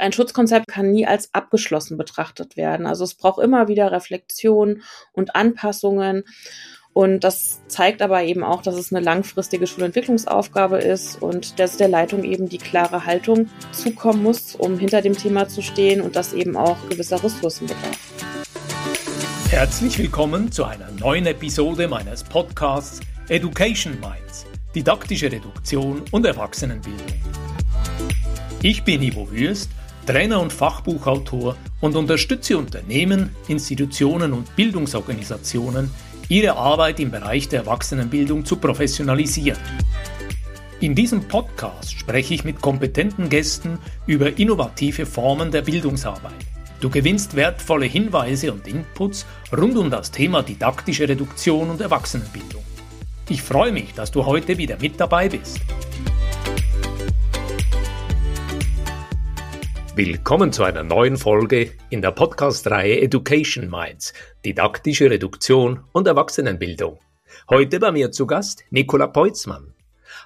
Ein Schutzkonzept kann nie als abgeschlossen betrachtet werden. Also es braucht immer wieder Reflexion und Anpassungen. Und das zeigt aber eben auch, dass es eine langfristige Schulentwicklungsaufgabe ist und dass der Leitung eben die klare Haltung zukommen muss, um hinter dem Thema zu stehen und das eben auch gewisser Ressourcen bedarf. Herzlich willkommen zu einer neuen Episode meines Podcasts Education Minds, didaktische Reduktion und Erwachsenenbildung. Ich bin Ivo Würst Trainer und Fachbuchautor und unterstütze Unternehmen, Institutionen und Bildungsorganisationen, ihre Arbeit im Bereich der Erwachsenenbildung zu professionalisieren. In diesem Podcast spreche ich mit kompetenten Gästen über innovative Formen der Bildungsarbeit. Du gewinnst wertvolle Hinweise und Inputs rund um das Thema didaktische Reduktion und Erwachsenenbildung. Ich freue mich, dass du heute wieder mit dabei bist. Willkommen zu einer neuen Folge in der Podcast-Reihe Education Minds, didaktische Reduktion und Erwachsenenbildung. Heute bei mir zu Gast Nicola Peutzmann.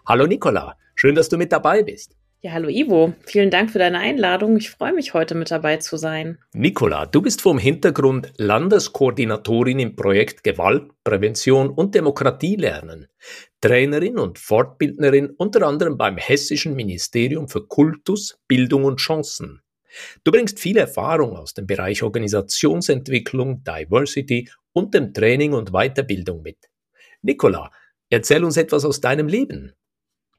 Hallo Nicola, schön, dass du mit dabei bist. Ja, hallo Ivo. Vielen Dank für deine Einladung. Ich freue mich, heute mit dabei zu sein. Nicola, du bist vom Hintergrund Landeskoordinatorin im Projekt Gewaltprävention und Demokratie lernen, Trainerin und Fortbildnerin unter anderem beim Hessischen Ministerium für Kultus, Bildung und Chancen. Du bringst viel Erfahrung aus dem Bereich Organisationsentwicklung, Diversity und dem Training und Weiterbildung mit. Nicola, erzähl uns etwas aus deinem Leben.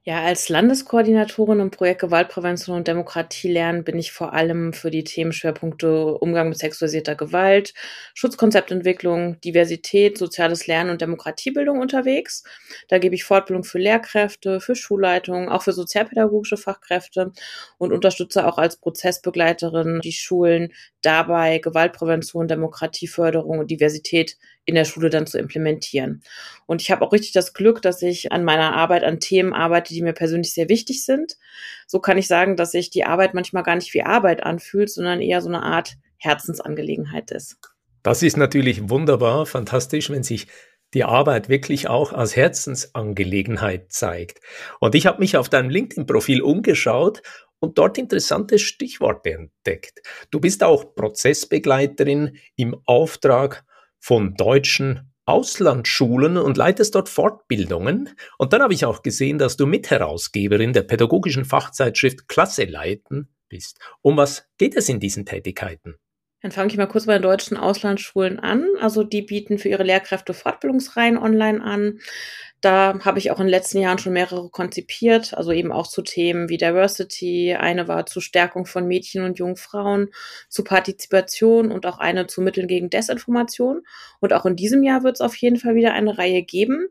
Ja, als Landeskoordinatorin im Projekt Gewaltprävention und Demokratie lernen bin ich vor allem für die Themenschwerpunkte Umgang mit sexualisierter Gewalt, Schutzkonzeptentwicklung, Diversität, soziales Lernen und Demokratiebildung unterwegs. Da gebe ich Fortbildung für Lehrkräfte, für Schulleitungen, auch für sozialpädagogische Fachkräfte und unterstütze auch als Prozessbegleiterin die Schulen dabei, Gewaltprävention, Demokratieförderung und Diversität in der Schule dann zu implementieren. Und ich habe auch richtig das Glück, dass ich an meiner Arbeit an Themen arbeite, die mir persönlich sehr wichtig sind. So kann ich sagen, dass sich die Arbeit manchmal gar nicht wie Arbeit anfühlt, sondern eher so eine Art Herzensangelegenheit ist. Das ist natürlich wunderbar, fantastisch, wenn sich die Arbeit wirklich auch als Herzensangelegenheit zeigt. Und ich habe mich auf deinem LinkedIn-Profil umgeschaut und dort interessante Stichworte entdeckt. Du bist auch Prozessbegleiterin im Auftrag von deutschen Auslandsschulen und leitest dort Fortbildungen. Und dann habe ich auch gesehen, dass du Mitherausgeberin der pädagogischen Fachzeitschrift Klasse leiten bist. Um was geht es in diesen Tätigkeiten? Dann fange ich mal kurz bei den deutschen Auslandsschulen an. Also die bieten für ihre Lehrkräfte Fortbildungsreihen online an. Da habe ich auch in den letzten Jahren schon mehrere konzipiert, also eben auch zu Themen wie Diversity. Eine war zur Stärkung von Mädchen und jungen Frauen, zu Partizipation und auch eine zu Mitteln gegen Desinformation. Und auch in diesem Jahr wird es auf jeden Fall wieder eine Reihe geben.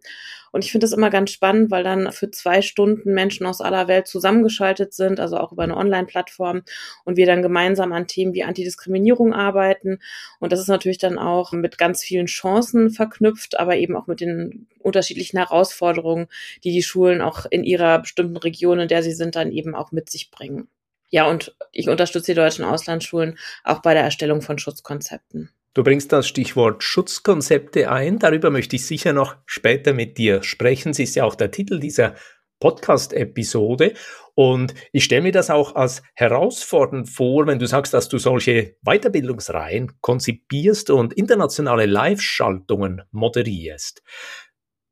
Und ich finde das immer ganz spannend, weil dann für zwei Stunden Menschen aus aller Welt zusammengeschaltet sind, also auch über eine Online-Plattform und wir dann gemeinsam an Themen wie Antidiskriminierung arbeiten. Und das ist natürlich dann auch mit ganz vielen Chancen verknüpft, aber eben auch mit den unterschiedlichen Herausforderungen, die die Schulen auch in ihrer bestimmten Region, in der sie sind, dann eben auch mit sich bringen. Ja, und ich unterstütze die deutschen Auslandsschulen auch bei der Erstellung von Schutzkonzepten. Du bringst das Stichwort Schutzkonzepte ein. Darüber möchte ich sicher noch später mit dir sprechen. Es ist ja auch der Titel dieser Podcast-Episode. Und ich stelle mir das auch als herausfordernd vor, wenn du sagst, dass du solche Weiterbildungsreihen konzipierst und internationale Live-Schaltungen moderierst.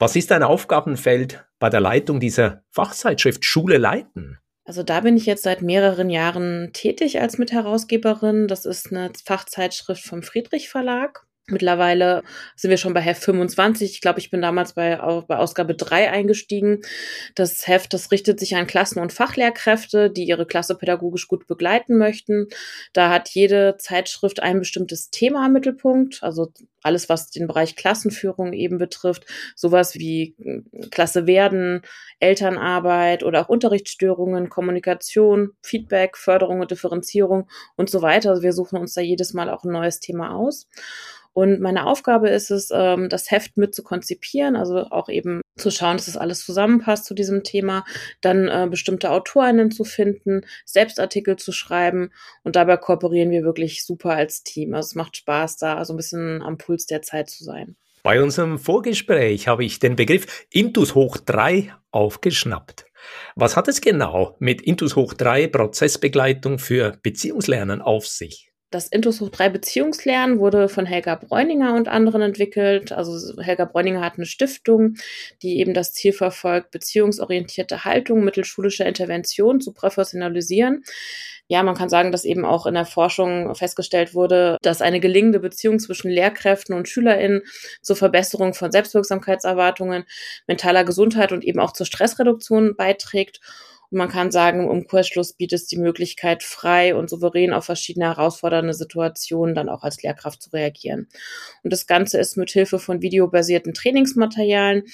Was ist dein Aufgabenfeld bei der Leitung dieser Fachzeitschrift Schule leiten? Also da bin ich jetzt seit mehreren Jahren tätig als Mitherausgeberin. Das ist eine Fachzeitschrift vom Friedrich Verlag. Mittlerweile sind wir schon bei Heft 25. Ich glaube, ich bin damals bei, bei Ausgabe 3 eingestiegen. Das Heft, das richtet sich an Klassen- und Fachlehrkräfte, die ihre Klasse pädagogisch gut begleiten möchten. Da hat jede Zeitschrift ein bestimmtes Thema im Mittelpunkt. Also alles, was den Bereich Klassenführung eben betrifft. Sowas wie hm, Klasse werden, Elternarbeit oder auch Unterrichtsstörungen, Kommunikation, Feedback, Förderung und Differenzierung und so weiter. Also wir suchen uns da jedes Mal auch ein neues Thema aus. Und meine Aufgabe ist es, ähm, das Heft mit zu konzipieren, also auch eben zu schauen, dass das alles zusammenpasst zu diesem Thema, dann äh, bestimmte Autorinnen zu finden, Selbstartikel zu schreiben und dabei kooperieren wir wirklich super als Team. Also es macht Spaß, da so ein bisschen am Puls der Zeit zu sein. Bei unserem Vorgespräch habe ich den Begriff Intus hoch 3 aufgeschnappt. Was hat es genau mit Intus Hoch 3 Prozessbegleitung für Beziehungslernen auf sich? Das Intus Hoch 3 Beziehungslernen wurde von Helga Bräuninger und anderen entwickelt. Also Helga Bräuninger hat eine Stiftung, die eben das Ziel verfolgt, beziehungsorientierte Haltung mittels schulischer Intervention zu professionalisieren. Ja, man kann sagen, dass eben auch in der Forschung festgestellt wurde, dass eine gelingende Beziehung zwischen Lehrkräften und SchülerInnen zur Verbesserung von Selbstwirksamkeitserwartungen, mentaler Gesundheit und eben auch zur Stressreduktion beiträgt. Und man kann sagen, im Umkehrschluss bietet es die Möglichkeit, frei und souverän auf verschiedene herausfordernde Situationen dann auch als Lehrkraft zu reagieren. Und das Ganze ist mit Hilfe von videobasierten Trainingsmaterialien,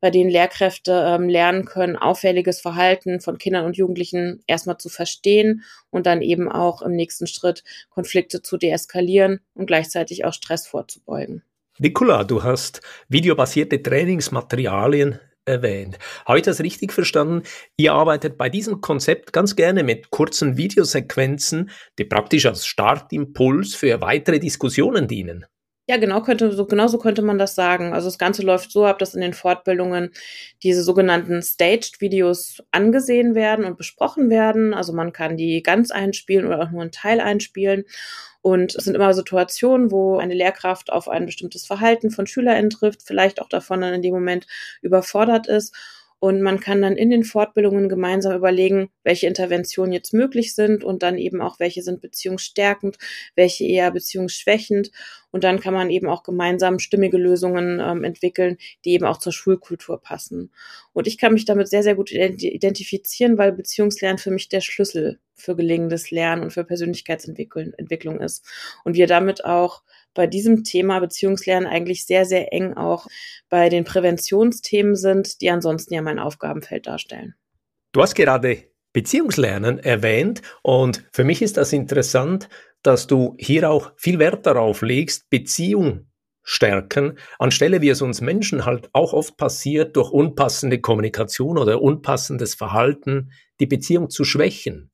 bei denen Lehrkräfte ähm, lernen können, auffälliges Verhalten von Kindern und Jugendlichen erstmal zu verstehen und dann eben auch im nächsten Schritt Konflikte zu deeskalieren und gleichzeitig auch Stress vorzubeugen. Nicola, du hast videobasierte Trainingsmaterialien erwähnt. Habe ich das richtig verstanden? Ihr arbeitet bei diesem Konzept ganz gerne mit kurzen Videosequenzen, die praktisch als Startimpuls für weitere Diskussionen dienen. Ja, genau könnte so genauso könnte man das sagen. Also das Ganze läuft so ab, dass in den Fortbildungen diese sogenannten Staged Videos angesehen werden und besprochen werden. Also man kann die ganz einspielen oder auch nur einen Teil einspielen. Und es sind immer Situationen, wo eine Lehrkraft auf ein bestimmtes Verhalten von SchülerInnen trifft, vielleicht auch davon dann in dem Moment überfordert ist und man kann dann in den Fortbildungen gemeinsam überlegen, welche Interventionen jetzt möglich sind und dann eben auch, welche sind beziehungsstärkend, welche eher beziehungsschwächend. Und dann kann man eben auch gemeinsam stimmige Lösungen ähm, entwickeln, die eben auch zur Schulkultur passen. Und ich kann mich damit sehr, sehr gut identifizieren, weil Beziehungslernen für mich der Schlüssel für gelingendes Lernen und für Persönlichkeitsentwicklung ist. Und wir damit auch bei diesem Thema Beziehungslernen eigentlich sehr, sehr eng auch bei den Präventionsthemen sind, die ansonsten ja mein Aufgabenfeld darstellen. Du hast gerade Beziehungslernen erwähnt und für mich ist das interessant, dass du hier auch viel Wert darauf legst, Beziehung stärken, anstelle wie es uns Menschen halt auch oft passiert, durch unpassende Kommunikation oder unpassendes Verhalten die Beziehung zu schwächen.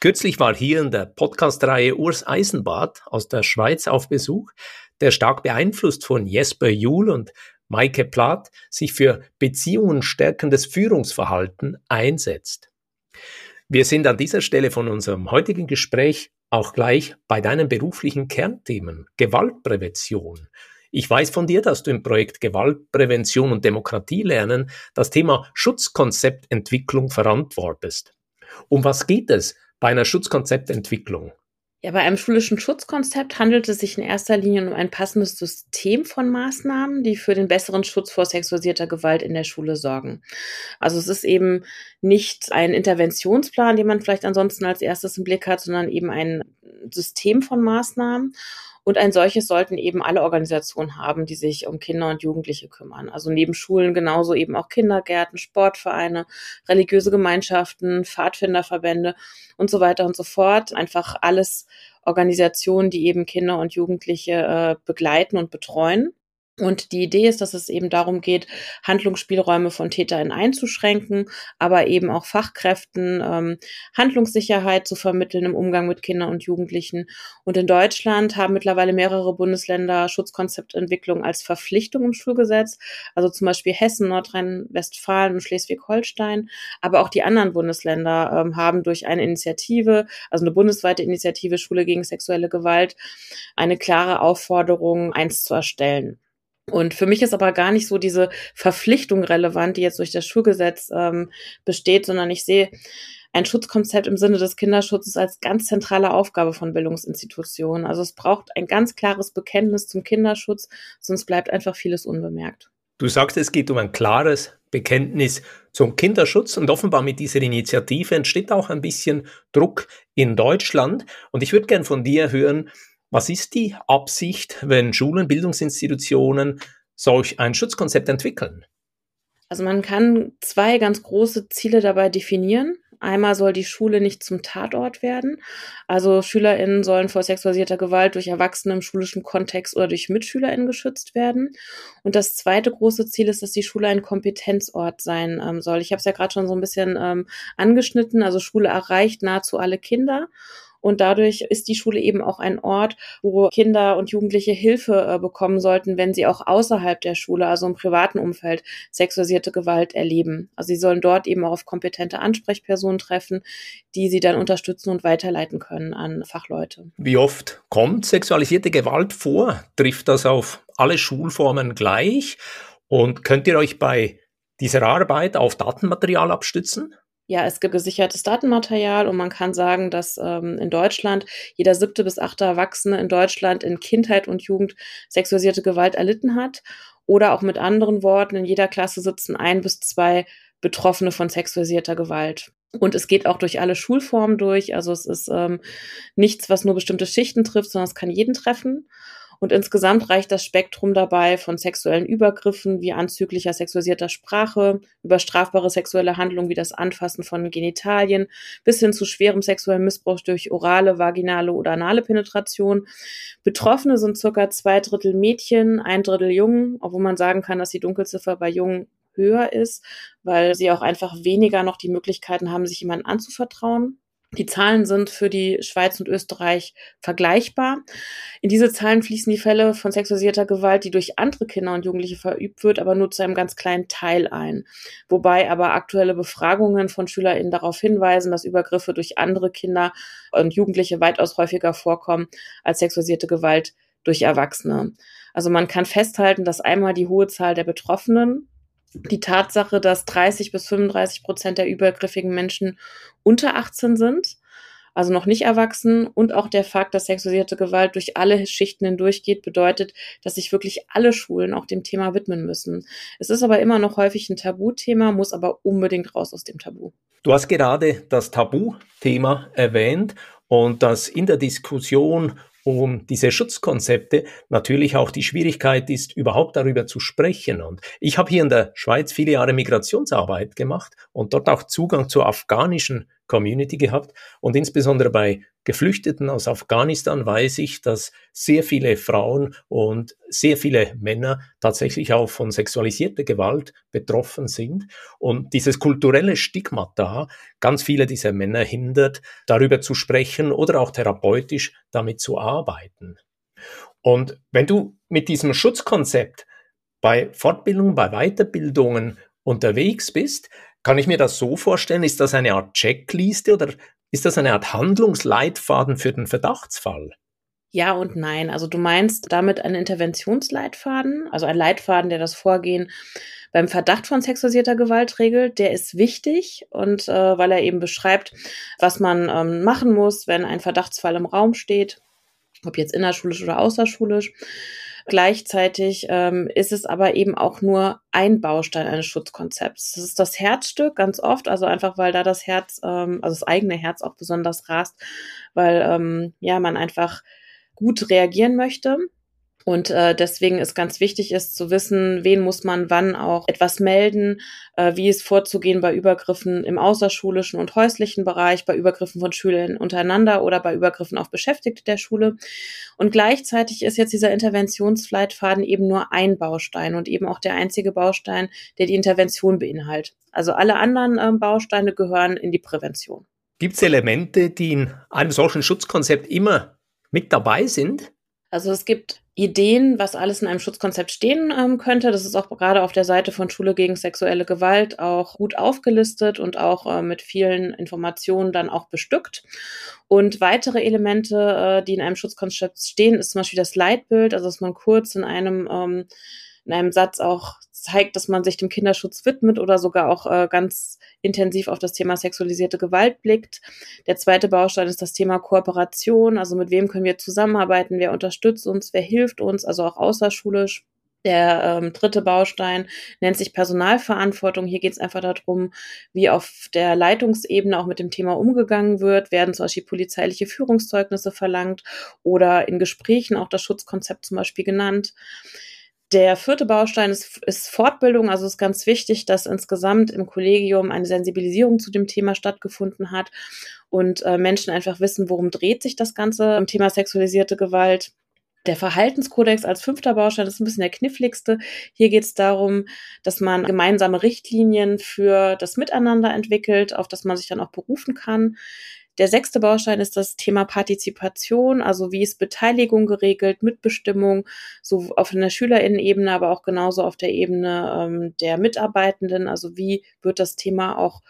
Kürzlich war hier in der Podcast-Reihe Urs Eisenbart aus der Schweiz auf Besuch, der stark beeinflusst von Jesper Juhl und Maike Plath sich für Beziehungen stärkendes Führungsverhalten einsetzt. Wir sind an dieser Stelle von unserem heutigen Gespräch auch gleich bei deinen beruflichen Kernthemen Gewaltprävention. Ich weiß von dir, dass du im Projekt Gewaltprävention und Demokratie lernen das Thema Schutzkonzeptentwicklung verantwortest. Um was geht es bei einer Schutzkonzeptentwicklung? Ja, bei einem schulischen Schutzkonzept handelt es sich in erster Linie um ein passendes System von Maßnahmen, die für den besseren Schutz vor sexualisierter Gewalt in der Schule sorgen. Also es ist eben nicht ein Interventionsplan, den man vielleicht ansonsten als erstes im Blick hat, sondern eben ein System von Maßnahmen. Und ein solches sollten eben alle Organisationen haben, die sich um Kinder und Jugendliche kümmern. Also neben Schulen genauso eben auch Kindergärten, Sportvereine, religiöse Gemeinschaften, Pfadfinderverbände und so weiter und so fort. Einfach alles Organisationen, die eben Kinder und Jugendliche äh, begleiten und betreuen. Und die Idee ist, dass es eben darum geht, Handlungsspielräume von TäterInnen einzuschränken, aber eben auch Fachkräften ähm, Handlungssicherheit zu vermitteln im Umgang mit Kindern und Jugendlichen. Und in Deutschland haben mittlerweile mehrere Bundesländer Schutzkonzeptentwicklung als Verpflichtung im Schulgesetz. Also zum Beispiel Hessen, Nordrhein-Westfalen und Schleswig-Holstein. Aber auch die anderen Bundesländer ähm, haben durch eine Initiative, also eine bundesweite Initiative Schule gegen sexuelle Gewalt, eine klare Aufforderung, eins zu erstellen. Und für mich ist aber gar nicht so diese Verpflichtung relevant, die jetzt durch das Schulgesetz ähm, besteht, sondern ich sehe ein Schutzkonzept im Sinne des Kinderschutzes als ganz zentrale Aufgabe von Bildungsinstitutionen. Also es braucht ein ganz klares Bekenntnis zum Kinderschutz, sonst bleibt einfach vieles unbemerkt. Du sagst, es geht um ein klares Bekenntnis zum Kinderschutz und offenbar mit dieser Initiative entsteht auch ein bisschen Druck in Deutschland. Und ich würde gern von dir hören, was ist die Absicht, wenn Schulen, Bildungsinstitutionen solch ein Schutzkonzept entwickeln? Also man kann zwei ganz große Ziele dabei definieren. Einmal soll die Schule nicht zum Tatort werden. Also SchülerInnen sollen vor sexualisierter Gewalt durch Erwachsene im schulischen Kontext oder durch MitschülerInnen geschützt werden. Und das zweite große Ziel ist, dass die Schule ein Kompetenzort sein ähm, soll. Ich habe es ja gerade schon so ein bisschen ähm, angeschnitten. Also Schule erreicht nahezu alle Kinder. Und dadurch ist die Schule eben auch ein Ort, wo Kinder und Jugendliche Hilfe äh, bekommen sollten, wenn sie auch außerhalb der Schule, also im privaten Umfeld, sexualisierte Gewalt erleben. Also sie sollen dort eben auch auf kompetente Ansprechpersonen treffen, die sie dann unterstützen und weiterleiten können an Fachleute. Wie oft kommt sexualisierte Gewalt vor? Trifft das auf alle Schulformen gleich? Und könnt ihr euch bei dieser Arbeit auf Datenmaterial abstützen? Ja, es gibt gesichertes Datenmaterial und man kann sagen, dass ähm, in Deutschland jeder siebte bis achte Erwachsene in Deutschland in Kindheit und Jugend sexualisierte Gewalt erlitten hat. Oder auch mit anderen Worten, in jeder Klasse sitzen ein bis zwei Betroffene von sexualisierter Gewalt. Und es geht auch durch alle Schulformen durch. Also es ist ähm, nichts, was nur bestimmte Schichten trifft, sondern es kann jeden treffen. Und insgesamt reicht das Spektrum dabei von sexuellen Übergriffen wie anzüglicher sexualisierter Sprache, über strafbare sexuelle Handlungen wie das Anfassen von Genitalien bis hin zu schwerem sexuellen Missbrauch durch orale, vaginale oder anale Penetration. Betroffene sind circa zwei Drittel Mädchen, ein Drittel Jungen, obwohl man sagen kann, dass die Dunkelziffer bei Jungen höher ist, weil sie auch einfach weniger noch die Möglichkeiten haben, sich jemandem anzuvertrauen. Die Zahlen sind für die Schweiz und Österreich vergleichbar. In diese Zahlen fließen die Fälle von sexualisierter Gewalt, die durch andere Kinder und Jugendliche verübt wird, aber nur zu einem ganz kleinen Teil ein. Wobei aber aktuelle Befragungen von SchülerInnen darauf hinweisen, dass Übergriffe durch andere Kinder und Jugendliche weitaus häufiger vorkommen als sexualisierte Gewalt durch Erwachsene. Also man kann festhalten, dass einmal die hohe Zahl der Betroffenen die Tatsache, dass 30 bis 35 Prozent der übergriffigen Menschen unter 18 sind, also noch nicht erwachsen, und auch der Fakt, dass sexualisierte Gewalt durch alle Schichten hindurchgeht, bedeutet, dass sich wirklich alle Schulen auch dem Thema widmen müssen. Es ist aber immer noch häufig ein Tabuthema, muss aber unbedingt raus aus dem Tabu. Du hast gerade das Tabuthema erwähnt und dass in der Diskussion um diese Schutzkonzepte natürlich auch die Schwierigkeit ist, überhaupt darüber zu sprechen. Und ich habe hier in der Schweiz viele Jahre Migrationsarbeit gemacht und dort auch Zugang zur afghanischen Community gehabt. Und insbesondere bei Geflüchteten aus Afghanistan weiß ich, dass sehr viele Frauen und sehr viele Männer tatsächlich auch von sexualisierter Gewalt betroffen sind. Und dieses kulturelle Stigma da ganz viele dieser Männer hindert, darüber zu sprechen oder auch therapeutisch damit zu arbeiten. Und wenn du mit diesem Schutzkonzept bei Fortbildungen, bei Weiterbildungen unterwegs bist, kann ich mir das so vorstellen? Ist das eine Art Checkliste oder ist das eine Art Handlungsleitfaden für den Verdachtsfall? Ja und nein. Also du meinst damit einen Interventionsleitfaden, also ein Leitfaden, der das Vorgehen beim Verdacht von sexualisierter Gewalt regelt. Der ist wichtig und äh, weil er eben beschreibt, was man ähm, machen muss, wenn ein Verdachtsfall im Raum steht, ob jetzt innerschulisch oder außerschulisch. Gleichzeitig ähm, ist es aber eben auch nur ein Baustein eines Schutzkonzepts. Das ist das Herzstück ganz oft, also einfach weil da das Herz, ähm, also das eigene Herz auch besonders rast, weil ähm, ja man einfach gut reagieren möchte. Und äh, deswegen ist ganz wichtig ist zu wissen, wen muss man wann auch etwas melden, äh, wie ist vorzugehen bei Übergriffen im außerschulischen und häuslichen Bereich, bei Übergriffen von Schülern untereinander oder bei Übergriffen auf Beschäftigte der Schule. Und gleichzeitig ist jetzt dieser Interventionsleitfaden eben nur ein Baustein und eben auch der einzige Baustein, der die Intervention beinhaltet. Also alle anderen äh, Bausteine gehören in die Prävention. Gibt es Elemente, die in einem solchen Schutzkonzept immer mit dabei sind? Also es gibt Ideen, was alles in einem Schutzkonzept stehen ähm, könnte. Das ist auch gerade auf der Seite von Schule gegen sexuelle Gewalt auch gut aufgelistet und auch äh, mit vielen Informationen dann auch bestückt. Und weitere Elemente, äh, die in einem Schutzkonzept stehen, ist zum Beispiel das Leitbild, also dass man kurz in einem ähm, in einem Satz auch zeigt, dass man sich dem Kinderschutz widmet oder sogar auch äh, ganz intensiv auf das Thema sexualisierte Gewalt blickt. Der zweite Baustein ist das Thema Kooperation, also mit wem können wir zusammenarbeiten, wer unterstützt uns, wer hilft uns, also auch außerschulisch. Der ähm, dritte Baustein nennt sich Personalverantwortung. Hier geht es einfach darum, wie auf der Leitungsebene auch mit dem Thema umgegangen wird. Werden zum Beispiel polizeiliche Führungszeugnisse verlangt oder in Gesprächen auch das Schutzkonzept zum Beispiel genannt. Der vierte Baustein ist, ist Fortbildung. Also es ist ganz wichtig, dass insgesamt im Kollegium eine Sensibilisierung zu dem Thema stattgefunden hat und äh, Menschen einfach wissen, worum dreht sich das Ganze im Thema sexualisierte Gewalt. Der Verhaltenskodex als fünfter Baustein ist ein bisschen der kniffligste. Hier geht es darum, dass man gemeinsame Richtlinien für das Miteinander entwickelt, auf das man sich dann auch berufen kann. Der sechste Baustein ist das Thema Partizipation, also wie ist Beteiligung geregelt, Mitbestimmung, so auf einer Schülerinnenebene, aber auch genauso auf der Ebene ähm, der Mitarbeitenden, also wie wird das Thema auch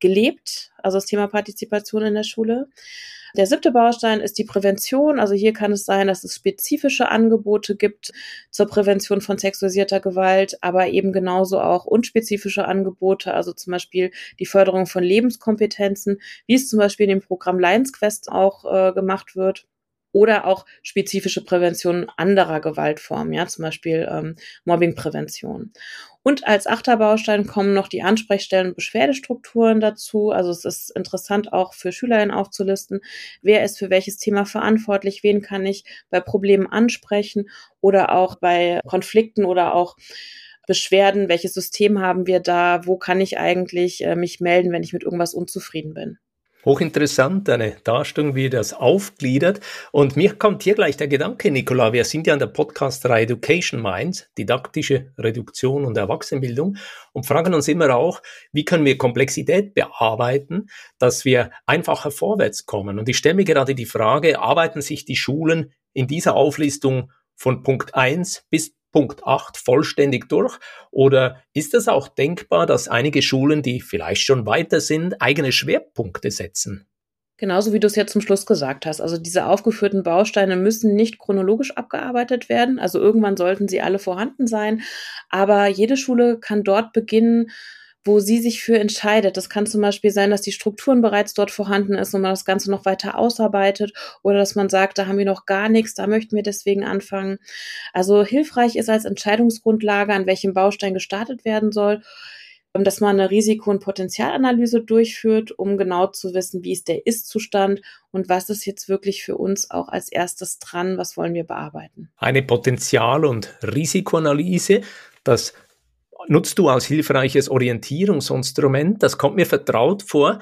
gelebt, also das Thema Partizipation in der Schule. Der siebte Baustein ist die Prävention. Also hier kann es sein, dass es spezifische Angebote gibt zur Prävention von sexualisierter Gewalt, aber eben genauso auch unspezifische Angebote, also zum Beispiel die Förderung von Lebenskompetenzen, wie es zum Beispiel in dem Programm Lions Quest auch äh, gemacht wird oder auch spezifische Prävention anderer Gewaltformen, ja, zum Beispiel ähm, Mobbingprävention. Und als Achterbaustein kommen noch die Ansprechstellen und Beschwerdestrukturen dazu. Also es ist interessant auch für SchülerInnen aufzulisten, wer ist für welches Thema verantwortlich, wen kann ich bei Problemen ansprechen oder auch bei Konflikten oder auch Beschwerden, welches System haben wir da, wo kann ich eigentlich äh, mich melden, wenn ich mit irgendwas unzufrieden bin. Hochinteressant, eine Darstellung, wie das aufgliedert. Und mir kommt hier gleich der Gedanke, Nicola, wir sind ja an der Podcast-Reihe Education Minds, didaktische Reduktion und Erwachsenenbildung und fragen uns immer auch, wie können wir Komplexität bearbeiten, dass wir einfacher vorwärts kommen. Und ich stelle mir gerade die Frage, arbeiten sich die Schulen in dieser Auflistung von Punkt 1 bis Punkt 8 vollständig durch? Oder ist es auch denkbar, dass einige Schulen, die vielleicht schon weiter sind, eigene Schwerpunkte setzen? Genauso wie du es jetzt zum Schluss gesagt hast. Also diese aufgeführten Bausteine müssen nicht chronologisch abgearbeitet werden. Also irgendwann sollten sie alle vorhanden sein. Aber jede Schule kann dort beginnen, wo sie sich für entscheidet. Das kann zum Beispiel sein, dass die Strukturen bereits dort vorhanden ist und man das Ganze noch weiter ausarbeitet oder dass man sagt, da haben wir noch gar nichts, da möchten wir deswegen anfangen. Also hilfreich ist als Entscheidungsgrundlage, an welchem Baustein gestartet werden soll, ähm, dass man eine Risiko- und Potenzialanalyse durchführt, um genau zu wissen, wie ist der Ist-Zustand und was ist jetzt wirklich für uns auch als erstes dran, was wollen wir bearbeiten. Eine Potenzial- und Risikoanalyse, das nutzt du als hilfreiches Orientierungsinstrument. Das kommt mir vertraut vor.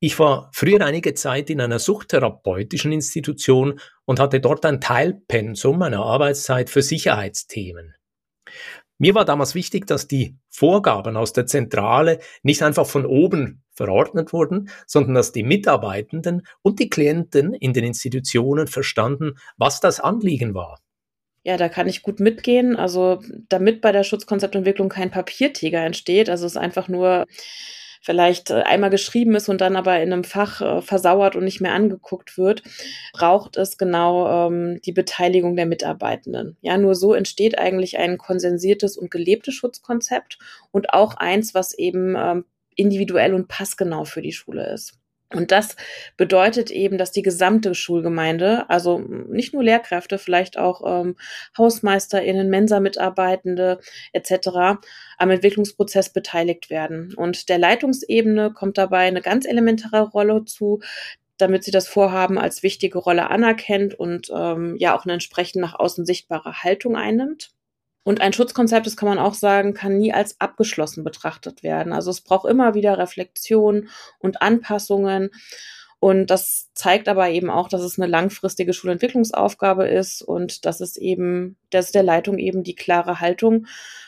Ich war früher einige Zeit in einer suchtherapeutischen Institution und hatte dort ein Teilpensum meiner Arbeitszeit für Sicherheitsthemen. Mir war damals wichtig, dass die Vorgaben aus der Zentrale nicht einfach von oben verordnet wurden, sondern dass die Mitarbeitenden und die Klienten in den Institutionen verstanden, was das Anliegen war. Ja, da kann ich gut mitgehen. Also, damit bei der Schutzkonzeptentwicklung kein Papiertiger entsteht, also es einfach nur vielleicht äh, einmal geschrieben ist und dann aber in einem Fach äh, versauert und nicht mehr angeguckt wird, braucht es genau ähm, die Beteiligung der Mitarbeitenden. Ja, nur so entsteht eigentlich ein konsensiertes und gelebtes Schutzkonzept und auch eins, was eben ähm, individuell und passgenau für die Schule ist. Und das bedeutet eben, dass die gesamte Schulgemeinde, also nicht nur Lehrkräfte, vielleicht auch ähm, HausmeisterInnen, Mensa-Mitarbeitende etc. am Entwicklungsprozess beteiligt werden. Und der Leitungsebene kommt dabei eine ganz elementare Rolle zu, damit sie das Vorhaben als wichtige Rolle anerkennt und ähm, ja auch eine entsprechend nach außen sichtbare Haltung einnimmt. Und ein Schutzkonzept, das kann man auch sagen, kann nie als abgeschlossen betrachtet werden. Also es braucht immer wieder Reflexion und Anpassungen. Und das zeigt aber eben auch, dass es eine langfristige Schulentwicklungsaufgabe ist und dass es eben, dass der Leitung eben die klare Haltung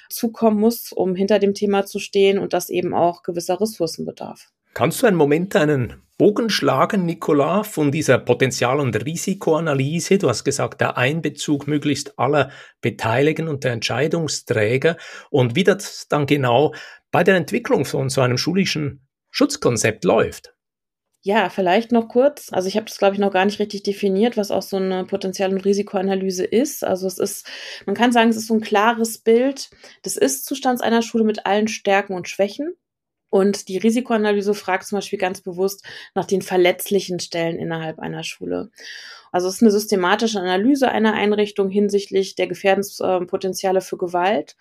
zukommen muss, um hinter dem Thema zu stehen und das eben auch gewisser Ressourcen bedarf. Kannst du einen Moment einen Bogen schlagen, Nicolas, von dieser Potenzial- und Risikoanalyse? Du hast gesagt, der Einbezug möglichst aller Beteiligten und der Entscheidungsträger und wie das dann genau bei der Entwicklung von so einem schulischen Schutzkonzept läuft. Ja, vielleicht noch kurz. Also ich habe das, glaube ich, noch gar nicht richtig definiert, was auch so eine Potenzial- und Risikoanalyse ist. Also es ist, man kann sagen, es ist so ein klares Bild des Ist-Zustands einer Schule mit allen Stärken und Schwächen. Und die Risikoanalyse fragt zum Beispiel ganz bewusst nach den verletzlichen Stellen innerhalb einer Schule. Also es ist eine systematische Analyse einer Einrichtung hinsichtlich der Gefährdenspotenziale für Gewalt.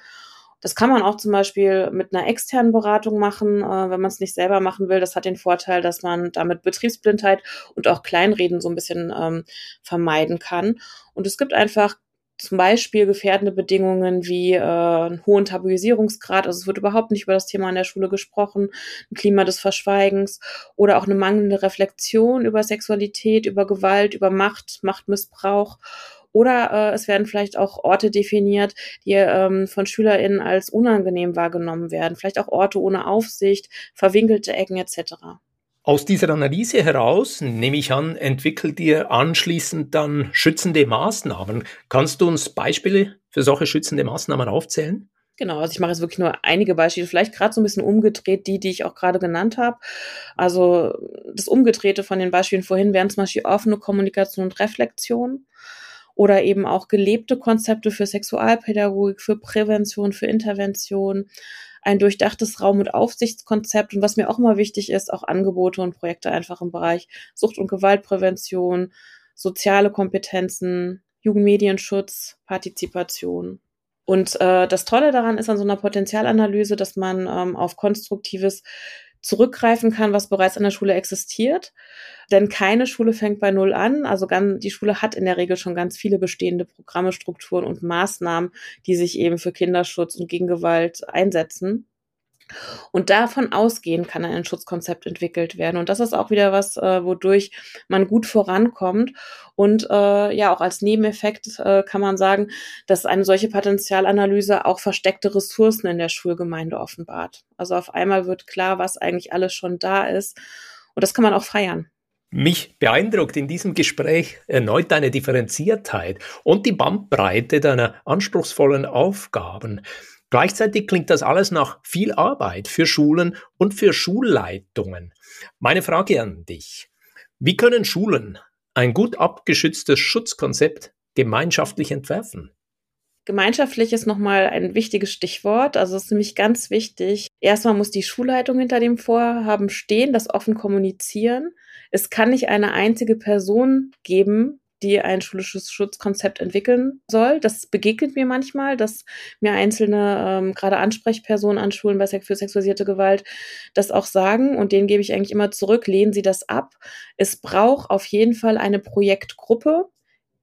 Das kann man auch zum Beispiel mit einer externen Beratung machen, äh, wenn man es nicht selber machen will. Das hat den Vorteil, dass man damit Betriebsblindheit und auch Kleinreden so ein bisschen ähm, vermeiden kann. Und es gibt einfach zum Beispiel gefährdende Bedingungen wie äh, einen hohen Tabuisierungsgrad, also es wird überhaupt nicht über das Thema in der Schule gesprochen, ein Klima des Verschweigens oder auch eine mangelnde Reflexion über Sexualität, über Gewalt, über Macht, Machtmissbrauch. Oder äh, es werden vielleicht auch Orte definiert, die ähm, von SchülerInnen als unangenehm wahrgenommen werden. Vielleicht auch Orte ohne Aufsicht, verwinkelte Ecken etc. Aus dieser Analyse heraus, nehme ich an, entwickelt ihr anschließend dann schützende Maßnahmen. Kannst du uns Beispiele für solche schützende Maßnahmen aufzählen? Genau, also ich mache jetzt wirklich nur einige Beispiele, vielleicht gerade so ein bisschen umgedreht, die, die ich auch gerade genannt habe. Also das Umgedrehte von den Beispielen vorhin wären zum Beispiel offene Kommunikation und Reflexion oder eben auch gelebte Konzepte für Sexualpädagogik, für Prävention, für Intervention, ein durchdachtes Raum- und Aufsichtskonzept und was mir auch immer wichtig ist, auch Angebote und Projekte einfach im Bereich Sucht- und Gewaltprävention, soziale Kompetenzen, Jugendmedienschutz, Partizipation. Und äh, das Tolle daran ist an so einer Potenzialanalyse, dass man ähm, auf konstruktives zurückgreifen kann, was bereits an der Schule existiert. Denn keine Schule fängt bei Null an. Also ganz, die Schule hat in der Regel schon ganz viele bestehende Programme, Strukturen und Maßnahmen, die sich eben für Kinderschutz und gegen Gewalt einsetzen. Und davon ausgehend kann ein Schutzkonzept entwickelt werden. Und das ist auch wieder was, äh, wodurch man gut vorankommt. Und äh, ja, auch als Nebeneffekt äh, kann man sagen, dass eine solche Potenzialanalyse auch versteckte Ressourcen in der Schulgemeinde offenbart. Also auf einmal wird klar, was eigentlich alles schon da ist. Und das kann man auch feiern. Mich beeindruckt in diesem Gespräch erneut deine Differenziertheit und die Bandbreite deiner anspruchsvollen Aufgaben. Gleichzeitig klingt das alles nach viel Arbeit für Schulen und für Schulleitungen. Meine Frage an dich. Wie können Schulen ein gut abgeschütztes Schutzkonzept gemeinschaftlich entwerfen? Gemeinschaftlich ist nochmal ein wichtiges Stichwort. Also es ist nämlich ganz wichtig. Erstmal muss die Schulleitung hinter dem Vorhaben stehen, das offen kommunizieren. Es kann nicht eine einzige Person geben, die ein schulisches Schutzkonzept entwickeln soll. Das begegnet mir manchmal, dass mir einzelne, ähm, gerade Ansprechpersonen an Schulen bei für sexualisierte Gewalt das auch sagen und denen gebe ich eigentlich immer zurück, lehnen Sie das ab. Es braucht auf jeden Fall eine Projektgruppe,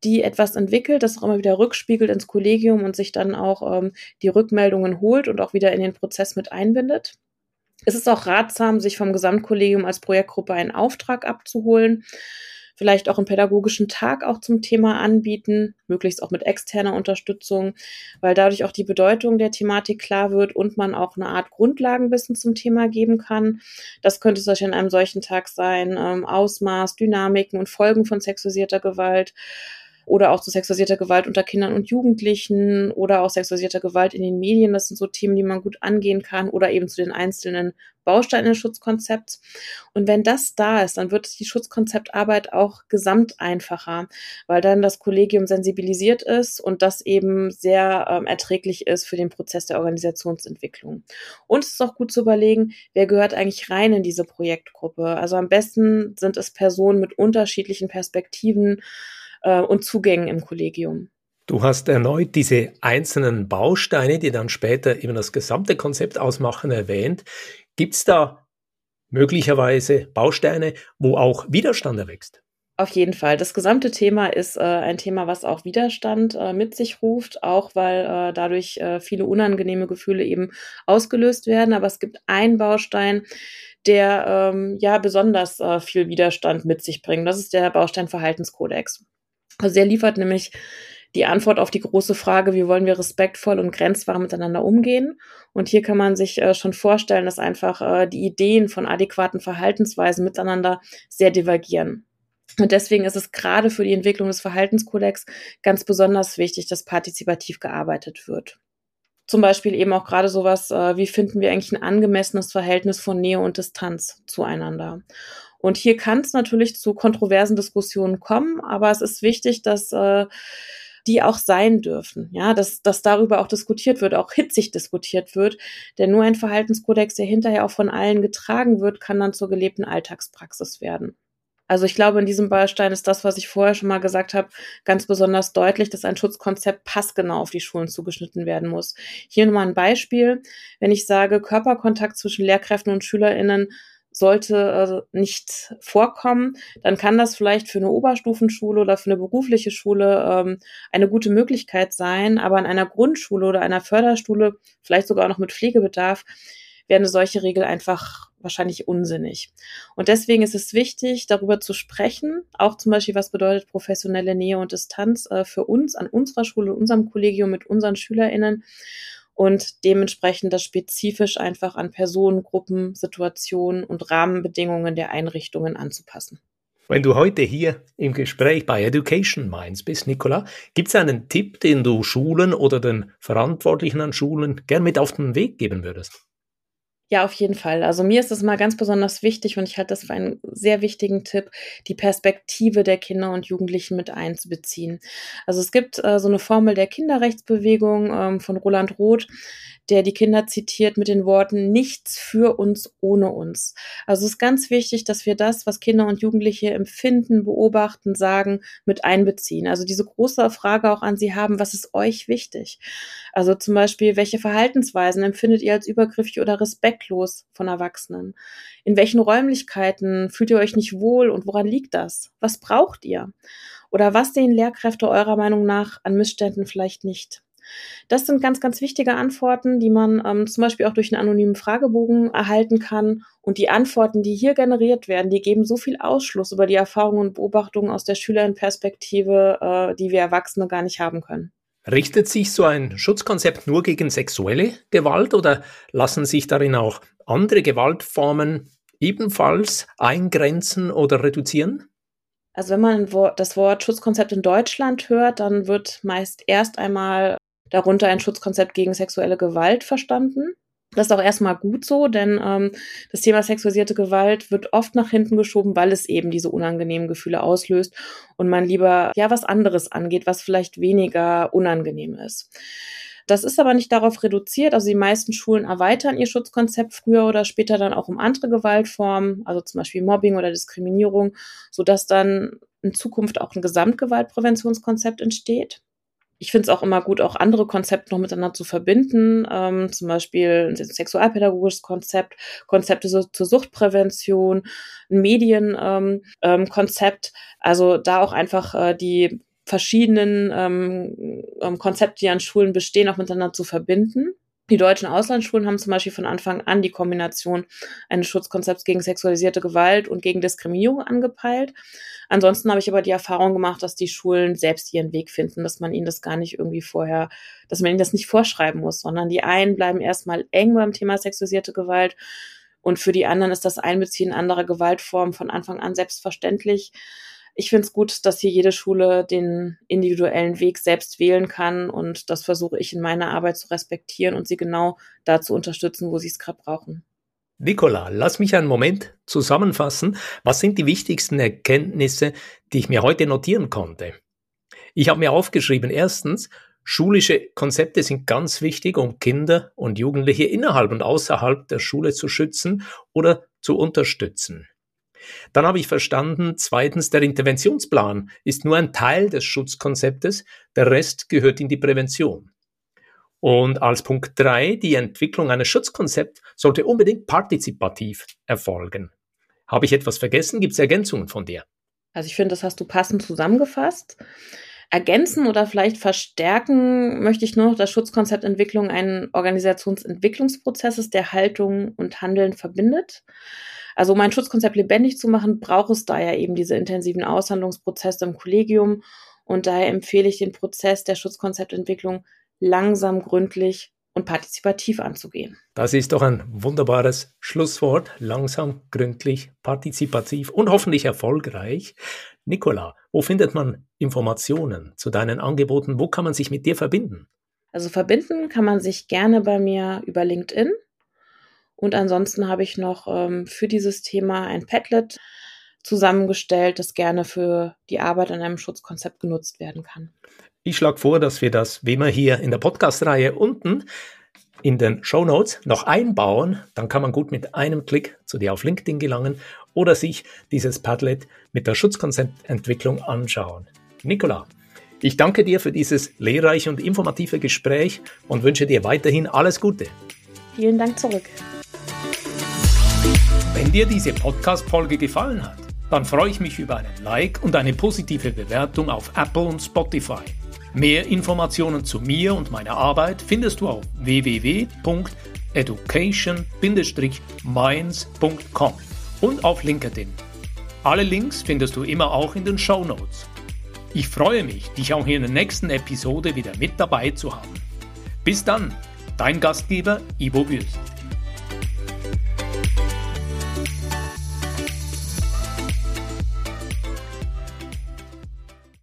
die etwas entwickelt, das auch immer wieder rückspiegelt ins Kollegium und sich dann auch ähm, die Rückmeldungen holt und auch wieder in den Prozess mit einbindet. Es ist auch ratsam, sich vom Gesamtkollegium als Projektgruppe einen Auftrag abzuholen vielleicht auch einen pädagogischen Tag auch zum Thema anbieten, möglichst auch mit externer Unterstützung, weil dadurch auch die Bedeutung der Thematik klar wird und man auch eine Art Grundlagenwissen zum Thema geben kann. Das könnte es an einem solchen Tag sein, ähm, Ausmaß, Dynamiken und Folgen von sexualisierter Gewalt oder auch zu sexualisierter Gewalt unter Kindern und Jugendlichen oder auch sexualisierter Gewalt in den Medien. Das sind so Themen, die man gut angehen kann oder eben zu den einzelnen Bausteinen des Schutzkonzepts. Und wenn das da ist, dann wird die Schutzkonzeptarbeit auch gesamt einfacher, weil dann das Kollegium sensibilisiert ist und das eben sehr ähm, erträglich ist für den Prozess der Organisationsentwicklung. Und es ist auch gut zu überlegen, wer gehört eigentlich rein in diese Projektgruppe. Also am besten sind es Personen mit unterschiedlichen Perspektiven, äh, und Zugängen im Kollegium. Du hast erneut diese einzelnen Bausteine, die dann später eben das gesamte Konzept ausmachen, erwähnt. Gibt es da möglicherweise Bausteine, wo auch Widerstand erwächst? Auf jeden Fall. Das gesamte Thema ist äh, ein Thema, was auch Widerstand äh, mit sich ruft, auch weil äh, dadurch äh, viele unangenehme Gefühle eben ausgelöst werden. Aber es gibt einen Baustein, der ähm, ja besonders äh, viel Widerstand mit sich bringt. Das ist der Baustein Verhaltenskodex. Also er liefert nämlich die Antwort auf die große Frage, wie wollen wir respektvoll und grenzwahr miteinander umgehen. Und hier kann man sich äh, schon vorstellen, dass einfach äh, die Ideen von adäquaten Verhaltensweisen miteinander sehr divergieren. Und deswegen ist es gerade für die Entwicklung des Verhaltenskodex ganz besonders wichtig, dass partizipativ gearbeitet wird. Zum Beispiel eben auch gerade sowas, äh, wie finden wir eigentlich ein angemessenes Verhältnis von Nähe und Distanz zueinander. Und hier kann es natürlich zu kontroversen Diskussionen kommen, aber es ist wichtig, dass äh, die auch sein dürfen, ja, dass, dass darüber auch diskutiert wird, auch hitzig diskutiert wird. Denn nur ein Verhaltenskodex, der hinterher auch von allen getragen wird, kann dann zur gelebten Alltagspraxis werden. Also ich glaube, in diesem Baustein ist das, was ich vorher schon mal gesagt habe, ganz besonders deutlich, dass ein Schutzkonzept passgenau auf die Schulen zugeschnitten werden muss. Hier nochmal ein Beispiel. Wenn ich sage, Körperkontakt zwischen Lehrkräften und SchülerInnen sollte äh, nicht vorkommen, dann kann das vielleicht für eine Oberstufenschule oder für eine berufliche Schule ähm, eine gute Möglichkeit sein, aber in einer Grundschule oder einer Förderschule, vielleicht sogar auch noch mit Pflegebedarf, wäre eine solche Regel einfach wahrscheinlich unsinnig. Und deswegen ist es wichtig, darüber zu sprechen, auch zum Beispiel, was bedeutet professionelle Nähe und Distanz äh, für uns an unserer Schule, unserem Kollegium mit unseren SchülerInnen und dementsprechend das spezifisch einfach an Personen, Gruppen, Situationen und Rahmenbedingungen der Einrichtungen anzupassen. Wenn du heute hier im Gespräch bei Education Minds bist, Nicola, gibt es einen Tipp, den du Schulen oder den Verantwortlichen an Schulen gern mit auf den Weg geben würdest? Ja, auf jeden Fall. Also mir ist es mal ganz besonders wichtig und ich halte das für einen sehr wichtigen Tipp, die Perspektive der Kinder und Jugendlichen mit einzubeziehen. Also es gibt äh, so eine Formel der Kinderrechtsbewegung ähm, von Roland Roth, der die Kinder zitiert mit den Worten nichts für uns ohne uns. Also es ist ganz wichtig, dass wir das, was Kinder und Jugendliche empfinden, beobachten, sagen, mit einbeziehen. Also diese große Frage auch an sie haben, was ist euch wichtig? Also zum Beispiel, welche Verhaltensweisen empfindet ihr als übergriffig oder respektlos von Erwachsenen? In welchen Räumlichkeiten fühlt ihr euch nicht wohl und woran liegt das? Was braucht ihr? Oder was sehen Lehrkräfte eurer Meinung nach an Missständen vielleicht nicht? Das sind ganz, ganz wichtige Antworten, die man ähm, zum Beispiel auch durch einen anonymen Fragebogen erhalten kann. Und die Antworten, die hier generiert werden, die geben so viel Ausschluss über die Erfahrungen und Beobachtungen aus der Schülerinperspektive, äh, die wir Erwachsene gar nicht haben können. Richtet sich so ein Schutzkonzept nur gegen sexuelle Gewalt oder lassen sich darin auch andere Gewaltformen ebenfalls eingrenzen oder reduzieren? Also wenn man das Wort Schutzkonzept in Deutschland hört, dann wird meist erst einmal darunter ein Schutzkonzept gegen sexuelle Gewalt verstanden. Das ist auch erstmal gut so, denn ähm, das Thema sexualisierte Gewalt wird oft nach hinten geschoben, weil es eben diese unangenehmen Gefühle auslöst und man lieber ja was anderes angeht, was vielleicht weniger unangenehm ist. Das ist aber nicht darauf reduziert. Also die meisten Schulen erweitern ihr Schutzkonzept früher oder später dann auch um andere Gewaltformen, also zum Beispiel Mobbing oder Diskriminierung, sodass dann in Zukunft auch ein Gesamtgewaltpräventionskonzept entsteht. Ich finde es auch immer gut, auch andere Konzepte noch miteinander zu verbinden, ähm, zum Beispiel ein sexualpädagogisches Konzept, Konzepte so, zur Suchtprävention, ein Medienkonzept. Ähm, ähm, also da auch einfach äh, die verschiedenen ähm, ähm, Konzepte, die an Schulen bestehen, auch miteinander zu verbinden. Die deutschen Auslandsschulen haben zum Beispiel von Anfang an die Kombination eines Schutzkonzepts gegen sexualisierte Gewalt und gegen Diskriminierung angepeilt. Ansonsten habe ich aber die Erfahrung gemacht, dass die Schulen selbst ihren Weg finden, dass man ihnen das gar nicht irgendwie vorher, dass man ihnen das nicht vorschreiben muss, sondern die einen bleiben erstmal eng beim Thema sexualisierte Gewalt und für die anderen ist das Einbeziehen anderer Gewaltformen von Anfang an selbstverständlich ich finde es gut, dass hier jede Schule den individuellen Weg selbst wählen kann und das versuche ich in meiner Arbeit zu respektieren und sie genau da zu unterstützen, wo sie es gerade brauchen. Nicola, lass mich einen Moment zusammenfassen. Was sind die wichtigsten Erkenntnisse, die ich mir heute notieren konnte? Ich habe mir aufgeschrieben, erstens, schulische Konzepte sind ganz wichtig, um Kinder und Jugendliche innerhalb und außerhalb der Schule zu schützen oder zu unterstützen. Dann habe ich verstanden, zweitens, der Interventionsplan ist nur ein Teil des Schutzkonzeptes, der Rest gehört in die Prävention. Und als Punkt drei, die Entwicklung eines Schutzkonzepts sollte unbedingt partizipativ erfolgen. Habe ich etwas vergessen? Gibt es Ergänzungen von dir? Also ich finde, das hast du passend zusammengefasst. Ergänzen oder vielleicht verstärken möchte ich nur noch das Schutzkonzept Entwicklung ein Organisationsentwicklungsprozess ist, der Haltung und Handeln verbindet. Also um ein Schutzkonzept lebendig zu machen, braucht es da ja eben diese intensiven Aushandlungsprozesse im Kollegium. Und daher empfehle ich den Prozess der Schutzkonzeptentwicklung langsam, gründlich und partizipativ anzugehen. Das ist doch ein wunderbares Schlusswort. Langsam, gründlich, partizipativ und hoffentlich erfolgreich. Nicola, wo findet man Informationen zu deinen Angeboten? Wo kann man sich mit dir verbinden? Also verbinden kann man sich gerne bei mir über LinkedIn. Und ansonsten habe ich noch ähm, für dieses Thema ein Padlet zusammengestellt, das gerne für die Arbeit an einem Schutzkonzept genutzt werden kann. Ich schlage vor, dass wir das, wie immer hier in der Podcast-Reihe unten in den Show Notes noch einbauen. Dann kann man gut mit einem Klick zu dir auf LinkedIn gelangen oder sich dieses Padlet mit der Schutzkonzeptentwicklung anschauen. Nicola, ich danke dir für dieses lehrreiche und informative Gespräch und wünsche dir weiterhin alles Gute. Vielen Dank zurück. Wenn dir diese Podcast-Folge gefallen hat, dann freue ich mich über einen Like und eine positive Bewertung auf Apple und Spotify. Mehr Informationen zu mir und meiner Arbeit findest du auf www.education-minds.com und auf LinkedIn. Alle Links findest du immer auch in den Show Notes. Ich freue mich, dich auch in der nächsten Episode wieder mit dabei zu haben. Bis dann! Dein Gastgeber Ivo Würst.